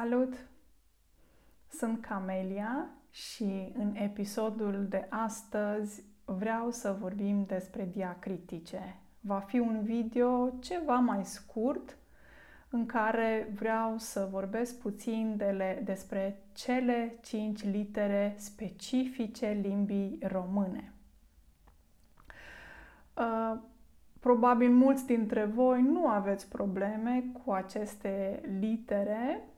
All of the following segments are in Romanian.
Salut! Sunt Camelia și în episodul de astăzi vreau să vorbim despre diacritice. Va fi un video ceva mai scurt în care vreau să vorbesc puțin de le, despre cele cinci litere specifice limbii române. Uh, probabil mulți dintre voi nu aveți probleme cu aceste litere, uh,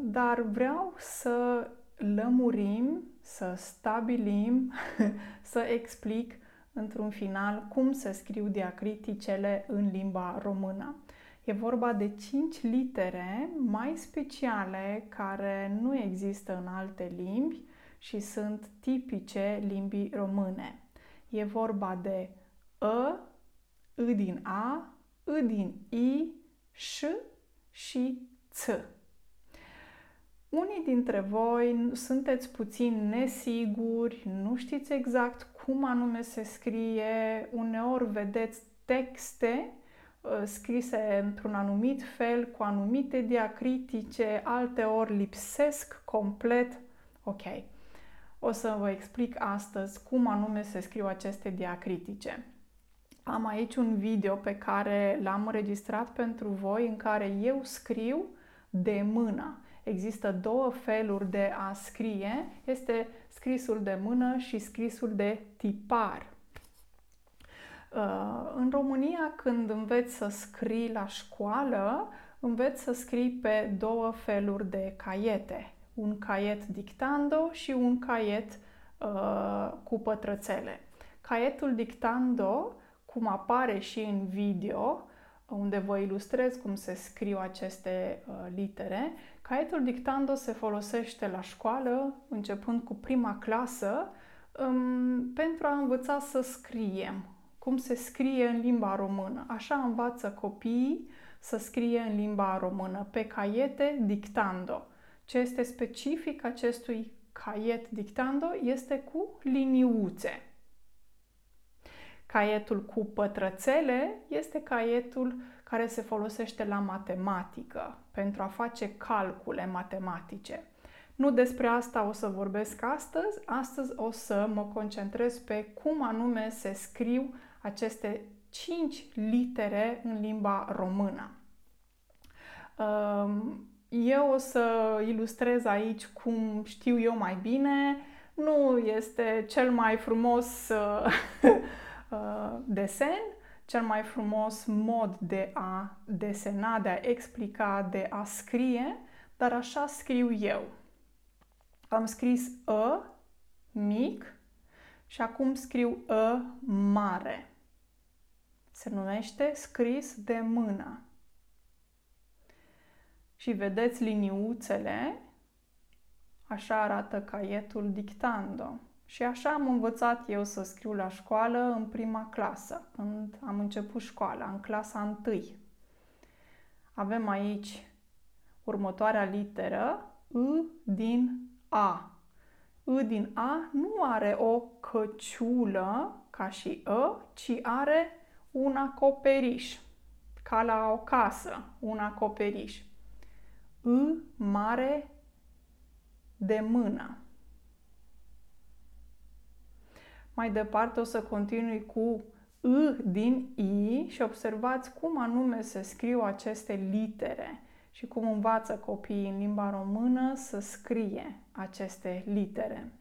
dar vreau să lămurim, să stabilim, să explic într-un final cum se scriu diacriticele în limba română. E vorba de cinci litere mai speciale care nu există în alte limbi și sunt tipice limbii române. E vorba de ă, î din a, î din i, ș și ț. Unii dintre voi sunteți puțin nesiguri, nu știți exact cum anume se scrie, uneori vedeți texte uh, scrise într-un anumit fel, cu anumite diacritice, alte ori lipsesc complet. Ok, o să vă explic astăzi cum anume se scriu aceste diacritice. Am aici un video pe care l-am înregistrat pentru voi în care eu scriu de mână. Există două feluri de a scrie. Este scrisul de mână și scrisul de tipar. Uh, în România, când înveți să scrii la școală, înveți să scrii pe două feluri de caiete. Un caiet dictando și un caiet uh, cu pătrățele. Caietul dictando cum apare și în video, unde vă ilustrez cum se scriu aceste uh, litere. Caietul dictando se folosește la școală, începând cu prima clasă, um, pentru a învăța să scriem, cum se scrie în limba română. Așa învață copiii să scrie în limba română, pe caiete dictando. Ce este specific acestui caiet dictando este cu liniuțe. Caietul cu pătrățele este caietul care se folosește la matematică pentru a face calcule matematice. Nu despre asta o să vorbesc astăzi. Astăzi o să mă concentrez pe cum anume se scriu aceste cinci litere în limba română. Eu o să ilustrez aici cum știu eu mai bine. Nu este cel mai frumos Uh, desen, cel mai frumos mod de a desena, de a explica, de a scrie, dar așa scriu eu. Am scris ă mic și acum scriu ă mare. Se numește scris de mână. Și vedeți liniuțele, așa arată caietul dictando. Și așa am învățat eu să scriu la școală în prima clasă, când am început școala, în clasa 1. Avem aici următoarea literă, I din A. I din A nu are o căciulă ca și ă, ci are un acoperiș, ca la o casă, un acoperiș. I mare de mână. Mai departe o să continui cu I din I și observați cum anume se scriu aceste litere și cum învață copiii în limba română să scrie aceste litere.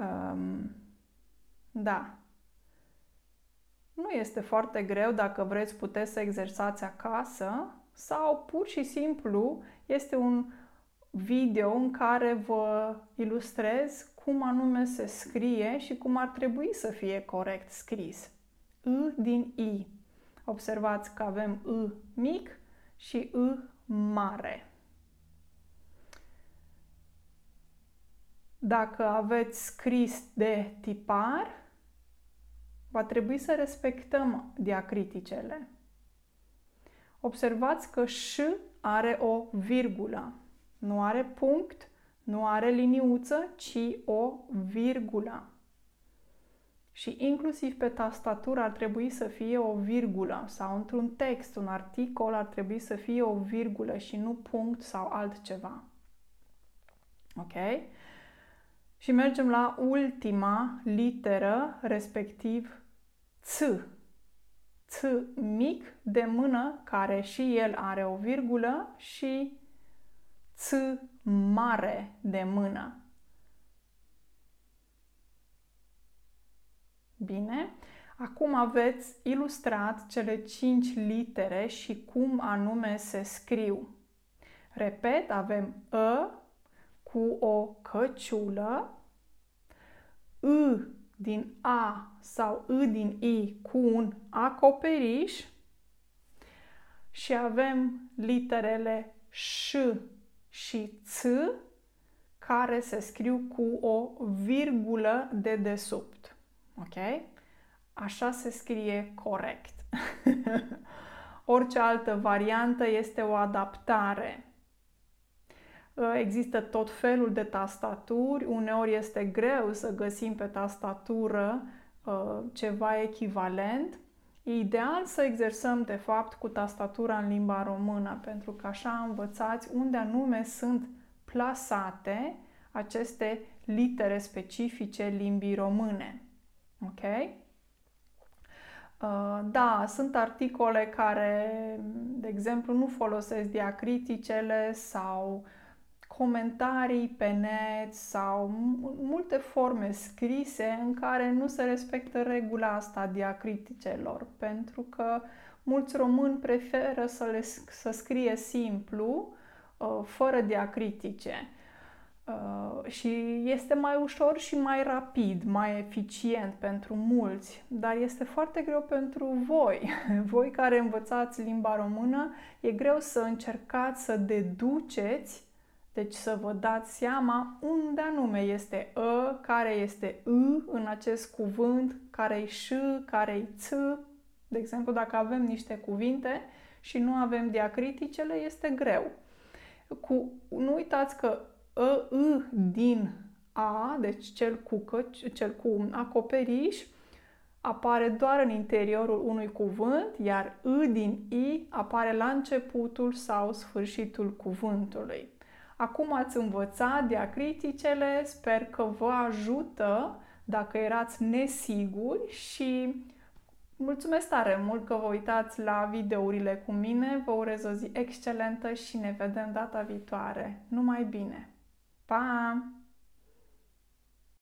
Um, da. Nu este foarte greu dacă vreți puteți să exersați acasă sau pur și simplu este un video în care vă ilustrez cum anume se scrie și cum ar trebui să fie corect scris. I din I. Observați că avem I mic și I mare. Dacă aveți scris de tipar, va trebui să respectăm diacriticele. Observați că ș are o virgulă, nu are punct, nu are liniuță, ci o virgulă. Și inclusiv pe tastatură ar trebui să fie o virgulă sau într-un text, un articol ar trebui să fie o virgulă și nu punct sau altceva. Ok? Și mergem la ultima literă, respectiv ț. Ț mic de mână, care și el are o virgulă, și ț mare de mână. Bine? Acum aveți ilustrat cele cinci litere și cum anume se scriu. Repet, avem ă cu o căciulă, î din A sau î din I cu un acoperiș și avem literele ș și ț care se scriu cu o virgulă de desubt. Ok? Așa se scrie corect. Orice altă variantă este o adaptare. Uh, există tot felul de tastaturi, uneori este greu să găsim pe tastatură uh, ceva echivalent. E ideal să exersăm, de fapt, cu tastatura în limba română, pentru că așa învățați unde anume sunt plasate aceste litere specifice limbii române. Ok? Uh, da, sunt articole care, de exemplu, nu folosesc diacriticele sau comentarii pe net sau multe forme scrise în care nu se respectă regula asta diacriticelor, pentru că mulți români preferă să, le, să scrie simplu, uh, fără diacritice. Uh, și este mai ușor și mai rapid, mai eficient pentru mulți, dar este foarte greu pentru voi. Voi care învățați limba română, e greu să încercați să deduceți, deci să vă dați seama unde anume este ă, care este ă în acest cuvânt, care e ș, care e ț. De exemplu, dacă avem niște cuvinte și nu avem diacriticele, este greu. Cu, nu uitați că ă, î din a, deci cel cu, căci, cel cu acoperiș, apare doar în interiorul unui cuvânt, iar î din i apare la începutul sau sfârșitul cuvântului. Acum ați învățat diacriticele, sper că vă ajută dacă erați nesiguri și mulțumesc tare mult că vă uitați la videourile cu mine. Vă urez o zi excelentă și ne vedem data viitoare. Numai bine! Pa!